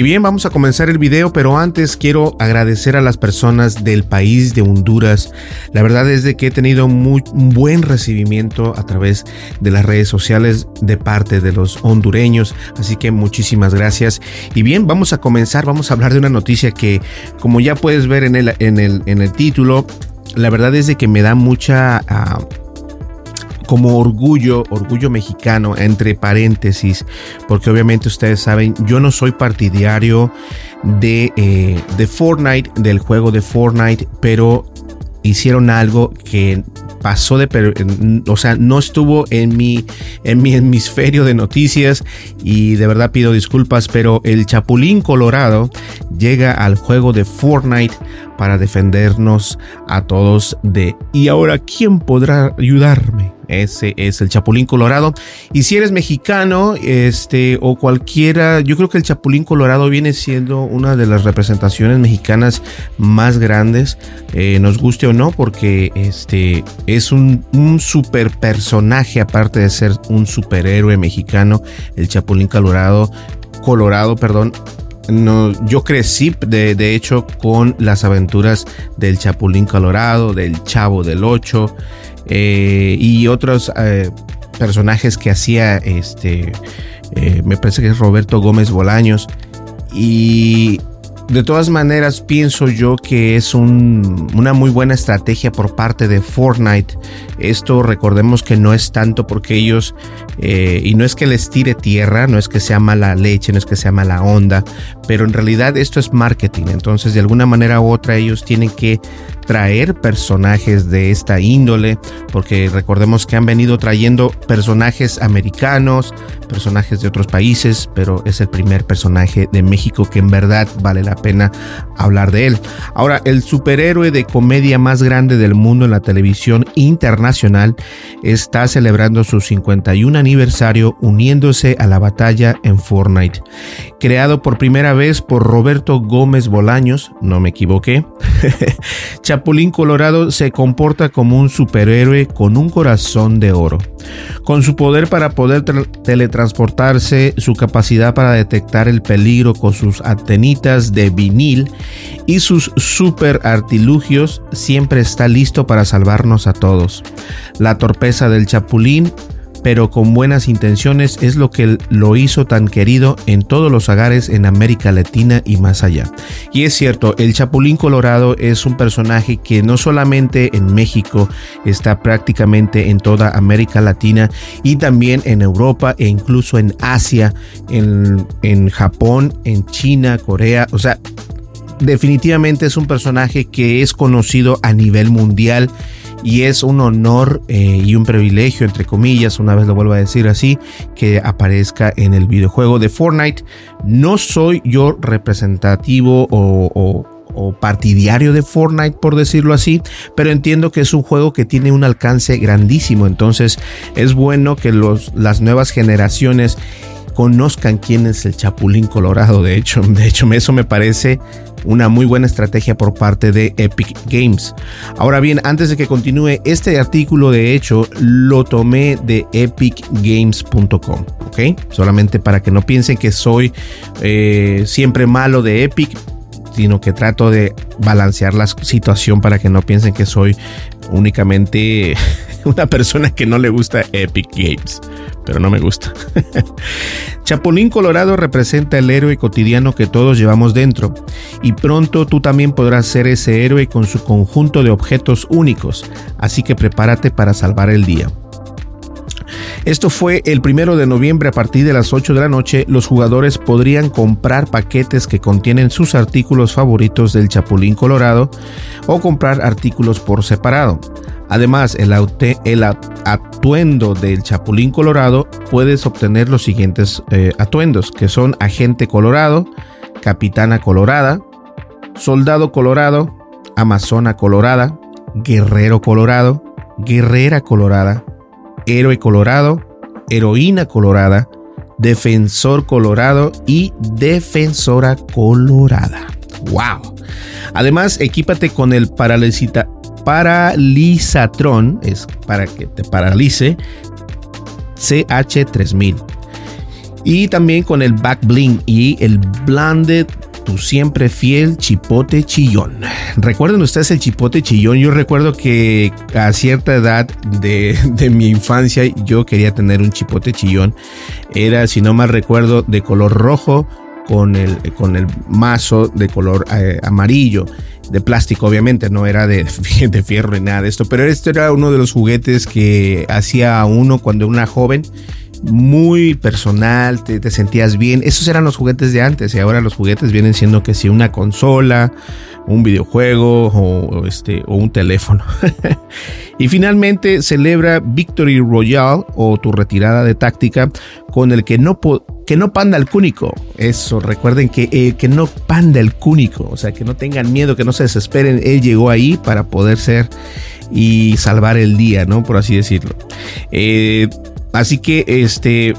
Y bien, vamos a comenzar el video, pero antes quiero agradecer a las personas del país de Honduras. La verdad es de que he tenido muy buen recibimiento a través de las redes sociales de parte de los hondureños, así que muchísimas gracias. Y bien, vamos a comenzar, vamos a hablar de una noticia que, como ya puedes ver en el, título, la verdad es de que me da mucha... Uh, como orgullo, orgullo mexicano, entre paréntesis, porque obviamente ustedes saben, yo no soy partidario de, eh, de Fortnite, del juego de Fortnite, pero hicieron algo que pasó de, o sea, no estuvo en mi, en mi hemisferio de noticias y de verdad pido disculpas, pero el Chapulín Colorado llega al juego de Fortnite para defendernos a todos de, y ahora, ¿quién podrá ayudarme? Ese es el Chapulín Colorado. Y si eres mexicano, este, o cualquiera, yo creo que el Chapulín Colorado viene siendo una de las representaciones mexicanas más grandes, eh, nos guste o no, porque este es un, un super personaje, aparte de ser un superhéroe mexicano, el Chapulín Colorado. Colorado, perdón, yo crecí de, de, hecho con las aventuras del Chapulín Colorado, del Chavo del Ocho, eh, y otros eh, personajes que hacía este eh, me parece que es Roberto Gómez Bolaños y de todas maneras pienso yo que es una muy buena estrategia por parte de Fortnite. Esto recordemos que no es tanto porque ellos, y no es que les tire tierra, no es que sea mala leche, no es que sea mala onda, pero en realidad esto es marketing. Entonces de alguna manera u otra ellos tienen que traer personajes de esta índole, porque recordemos que han venido trayendo personajes americanos, personajes de otros países, pero es el primer personaje de México que en verdad vale la pena hablar de él. Ahora, el superhéroe de comedia más grande del mundo en la televisión internacional está celebrando su 51 aniversario uniéndose a la batalla en Fortnite. Creado por primera vez por Roberto Gómez Bolaños, no me equivoqué, Chapulín Colorado se comporta como un superhéroe con un corazón de oro. Con su poder para poder teletransportarse, su capacidad para detectar el peligro con sus antenitas de vinil y sus super artilugios, siempre está listo para salvarnos a todos. La torpeza del Chapulín pero con buenas intenciones es lo que lo hizo tan querido en todos los hogares en América Latina y más allá. Y es cierto, el Chapulín Colorado es un personaje que no solamente en México está prácticamente en toda América Latina y también en Europa e incluso en Asia, en, en Japón, en China, Corea, o sea, definitivamente es un personaje que es conocido a nivel mundial y es un honor eh, y un privilegio, entre comillas, una vez lo vuelvo a decir así, que aparezca en el videojuego de Fortnite. No soy yo representativo o, partidario de Fortnite, por decirlo así, pero entiendo que es un juego que tiene un alcance grandísimo, entonces es bueno que los, las nuevas generaciones conozcan quién es el Chapulín Colorado. De hecho, de hecho, eso me parece una muy buena estrategia por parte de Epic Games. Ahora bien, antes de que continúe, este artículo de hecho lo tomé de epicgames.com. Solamente para que no piensen que soy eh, siempre malo de Epic, sino que trato de balancear la situación para que no piensen que soy únicamente una persona que no le gusta Epic Games, pero no me gusta. Chapulín Colorado representa el héroe cotidiano que todos llevamos dentro, y pronto tú también podrás ser ese héroe con su conjunto de objetos únicos, así que prepárate para salvar el día. Esto fue el primero de noviembre a partir de las 8 de la noche. Los jugadores podrían comprar paquetes que contienen sus artículos favoritos del Chapulín Colorado o comprar artículos por separado. Además, el, atuendo del Chapulín Colorado puedes obtener los siguientes eh, atuendos, que son Agente Colorado, Capitana Colorada, Soldado Colorado, Amazona Colorada, Guerrero Colorado, Guerrera Colorada, Héroe Colorado, Heroína Colorada, Defensor Colorado y Defensora Colorada. ¡Wow! Además, equípate con el paralizita, paralizatron, es para que te paralice, CH3000. Y también con el back bling y el blended tu siempre fiel chipote chillón. ¿Recuerdan ustedes el chipote chillón? Yo recuerdo que a cierta edad de, mi infancia yo quería tener un chipote chillón. Era, si no mal recuerdo, de color rojo con el, con el mazo de color eh, amarillo de plástico, obviamente, no era de, de fierro ni nada de esto, pero este era uno de los juguetes que hacía uno cuando era una joven muy personal, te, sentías bien. Esos eran los juguetes de antes y ahora los juguetes vienen siendo que si una consola, un videojuego o, este, o un teléfono. y finalmente celebra Victory Royale o tu retirada de táctica con el que no, que no panda el cúnico. Eso, recuerden que, eh, que no panda el cúnico, o sea, que no tengan miedo, que no se desesperen. Él llegó ahí para poder ser y salvar el día, ¿no? Por así decirlo. Eh, Así que este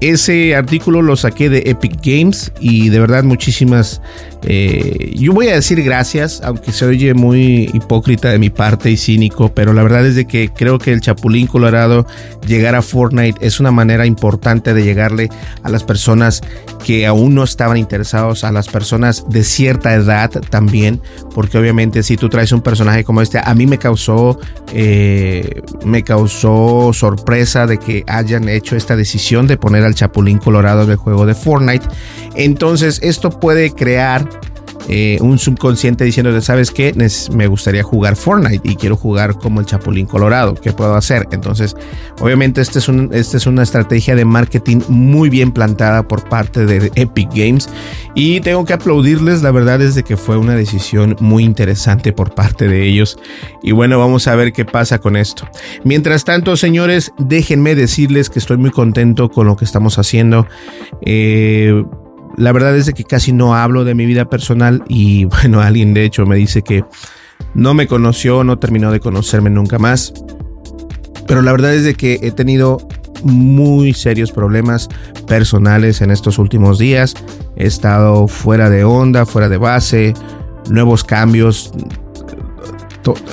ese artículo lo saqué de Epic Games y de verdad muchísimas eh, yo voy a decir gracias, aunque se oye muy hipócrita de mi parte y cínico, pero la verdad es de que creo que el Chapulín Colorado llegar a Fortnite es una manera importante de llegarle a las personas que aún no estaban interesados, a las personas de cierta edad también, porque obviamente si tú traes un personaje como este, a mí me causó, eh, me causó sorpresa de que hayan hecho esta decisión de poner al Chapulín Colorado en el juego de Fortnite. Entonces esto puede crear eh, un subconsciente diciendo, ¿sabes qué? Me gustaría jugar Fortnite y quiero jugar como el Chapulín Colorado. ¿Qué puedo hacer? Entonces, obviamente, esta es, este es una estrategia de marketing muy bien plantada por parte de Epic Games y tengo que aplaudirles. La verdad es de que fue una decisión muy interesante por parte de ellos. Y bueno, vamos a ver qué pasa con esto. Mientras tanto, señores, déjenme decirles que estoy muy contento con lo que estamos haciendo. Eh, la verdad es que casi no hablo de mi vida personal y bueno, alguien de hecho me dice que no me conoció, no terminó de conocerme nunca más. Pero la verdad es de que he tenido muy serios problemas personales en estos últimos días. He estado fuera de onda, fuera de base, nuevos cambios.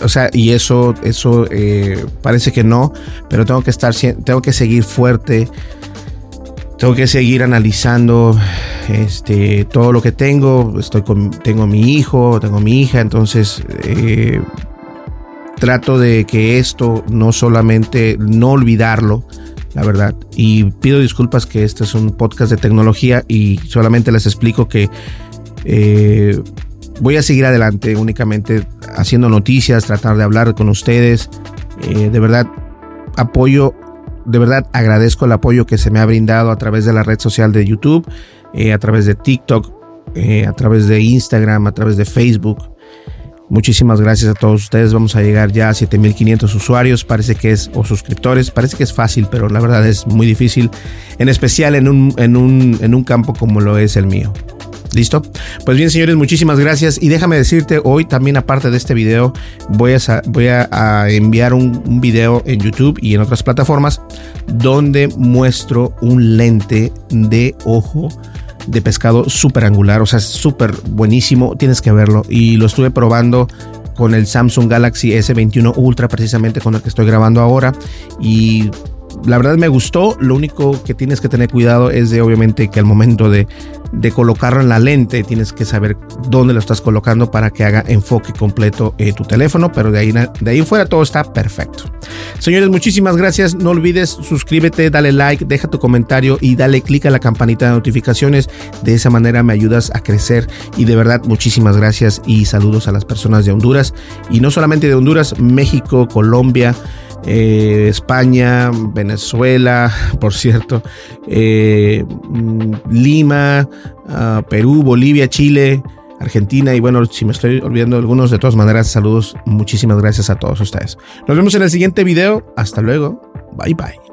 O sea, y eso, eso eh, parece que no, pero tengo que estar, tengo que seguir fuerte tengo que seguir analizando este, todo lo que tengo. Estoy con, tengo mi hijo, tengo mi hija, entonces eh, trato de que esto no solamente no olvidarlo, la verdad. Y pido disculpas que este es un podcast de tecnología y solamente les explico que eh, voy a seguir adelante únicamente haciendo noticias, tratar de hablar con ustedes. Eh, de verdad, apoyo de verdad agradezco el apoyo que se me ha brindado a través de la red social de YouTube, eh, a través de TikTok, eh, a través de Instagram, a través de Facebook. Muchísimas gracias a todos ustedes. Vamos a llegar ya a 7500 usuarios. Parece que es, o suscriptores. Parece que es fácil, pero la verdad es muy difícil. En especial en un, en un, en un campo como lo es el mío. ¿Listo? Pues bien, señores, muchísimas gracias. Y déjame decirte, hoy también aparte de este video, voy a, voy a, enviar un, un, video en YouTube y en otras plataformas donde muestro un lente de ojo de pescado súper angular, o sea, súper buenísimo, tienes que verlo. Y lo estuve probando con el Samsung Galaxy S21 Ultra, precisamente con el que estoy grabando ahora. Y la verdad me gustó. Lo único que tienes que tener cuidado es de obviamente que al momento de, de colocarlo en la lente tienes que saber dónde lo estás colocando para que haga enfoque completo eh, tu teléfono. Pero de ahí, de ahí fuera todo está perfecto. Señores, muchísimas gracias. No olvides suscríbete, dale like, deja tu comentario y dale click a la campanita de notificaciones. De esa manera me ayudas a crecer. Y de verdad, muchísimas gracias y saludos a las personas de Honduras. Y no solamente de Honduras, México, Colombia. Eh, España, Venezuela, por cierto, eh, mm, Lima, ah, Perú, Bolivia, Chile, Argentina. Y bueno, si me estoy olvidando algunos, de todas maneras, saludos, muchísimas gracias a todos ustedes. Nos vemos en el siguiente video, hasta luego, bye bye.